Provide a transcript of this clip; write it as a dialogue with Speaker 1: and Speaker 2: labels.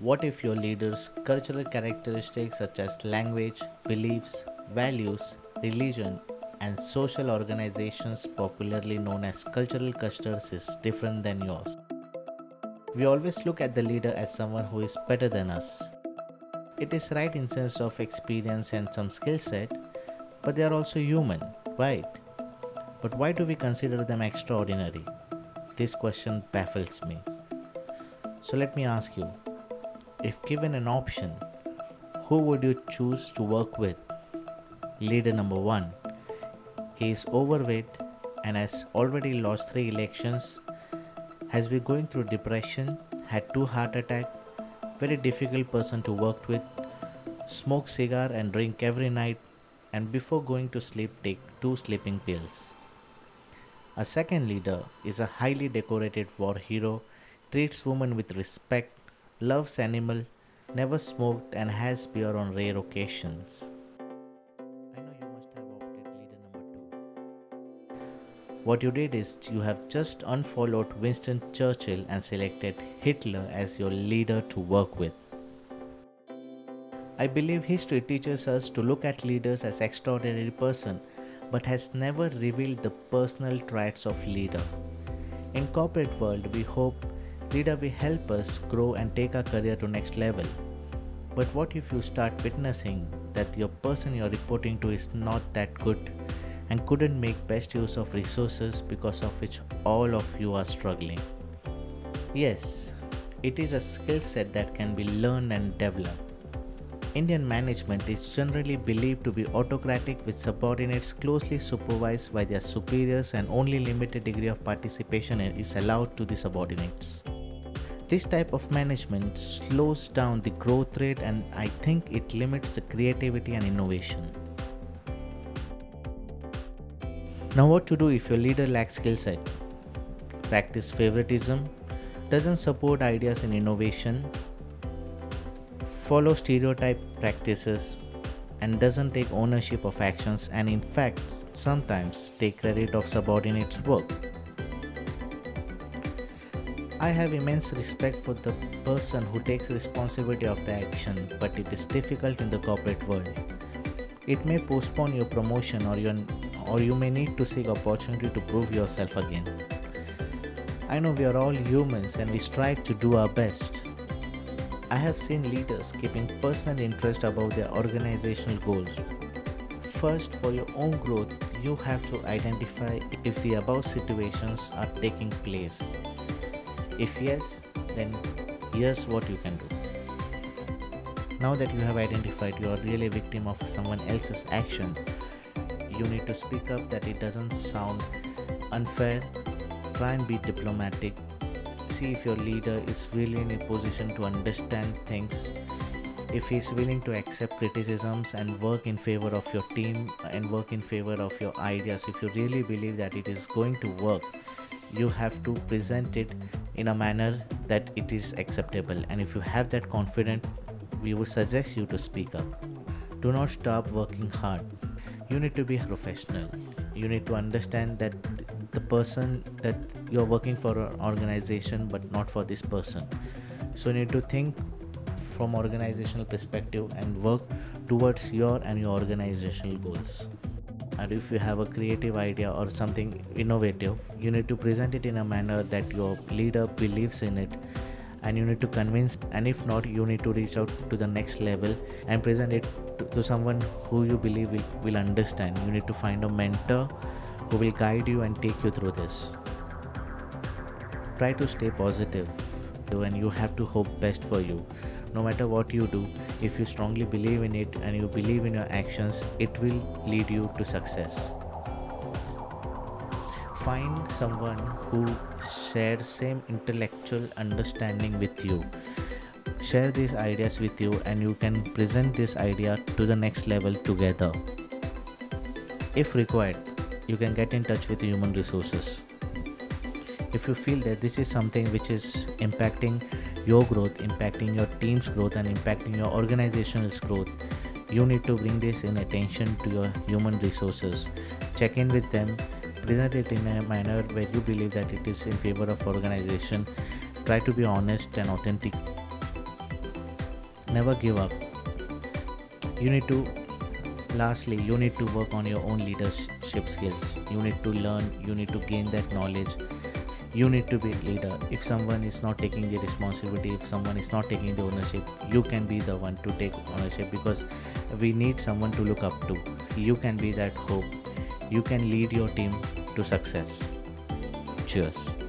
Speaker 1: What if your leader's cultural characteristics such as language, beliefs, values, religion, and social organizations, popularly known as cultural clusters, is different than yours? We always look at the leader as someone who is better than us. It is right in sense of experience and some skill set, but they are also human, right? But why do we consider them extraordinary? This question baffles me. So let me ask you if given an option, who would you choose to work with? Leader number one. He is overweight and has already lost three elections, has been going through depression, had two heart attacks, very difficult person to work with, smoke cigar and drink every night, and before going to sleep take two sleeping pills. A second leader is a highly decorated war hero, treats women with respect, loves animal, never smoked and has beer on rare occasions. I know you must have opted leader number 2. What you did is you have just unfollowed Winston Churchill and selected Hitler as your leader to work with. I believe history teaches us to look at leaders as extraordinary person but has never revealed the personal traits of leader. In corporate world we hope Leader will help us grow and take our career to next level. But what if you start witnessing that your person you're reporting to is not that good and couldn't make best use of resources because of which all of you are struggling? Yes, it is a skill set that can be learned and developed. Indian management is generally believed to be autocratic with subordinates closely supervised by their superiors and only limited degree of participation is allowed to the subordinates. This type of management slows down the growth rate and I think it limits the creativity and innovation. Now, what to do if your leader lacks skill set? Practice favoritism, doesn't support ideas and innovation, follow stereotype practices, and doesn't take ownership of actions and, in fact, sometimes take credit of subordinates' work. I have immense respect for the person who takes responsibility of the action, but it is difficult in the corporate world. It may postpone your promotion or, your, or you may need to seek opportunity to prove yourself again. I know we are all humans and we strive to do our best. I have seen leaders keeping personal interest above their organizational goals. First, for your own growth, you have to identify if the above situations are taking place. If yes, then here's what you can do. Now that you have identified you are really a victim of someone else's action, you need to speak up that it doesn't sound unfair. Try and be diplomatic. See if your leader is really in a position to understand things. If he's willing to accept criticisms and work in favor of your team and work in favor of your ideas, if you really believe that it is going to work, you have to present it in a manner that it is acceptable. And if you have that confidence we would suggest you to speak up. Do not stop working hard. You need to be professional. You need to understand that the person that you're working for an organization but not for this person. So you need to think from organizational perspective and work towards your and your organizational goals and if you have a creative idea or something innovative you need to present it in a manner that your leader believes in it. And you need to convince and if not you need to reach out to the next level and present it to, to someone who you believe will, will understand. You need to find a mentor who will guide you and take you through this. Try to stay positive and you have to hope best for you. No matter what you do if you strongly believe in it and you believe in your actions it will lead you to success. Find someone who shares same intellectual understanding with you. Share these ideas with you and you can present this idea to the next level together. If required you can get in touch with human resources if you feel that this is something which is impacting your growth, impacting your team's growth, and impacting your organizational growth, you need to bring this in attention to your human resources. Check in with them, present it in a manner where you believe that it is in favor of organization. Try to be honest and authentic. never give up you need to lastly you need to work on your own leadership skills you need to learn you need to gain that knowledge you need to be a leader. If someone is not taking the responsibility if someone is not taking the ownership you can be the one to take ownership because we need someone to look up to. You can be that hope. You can lead your team to success. Cheers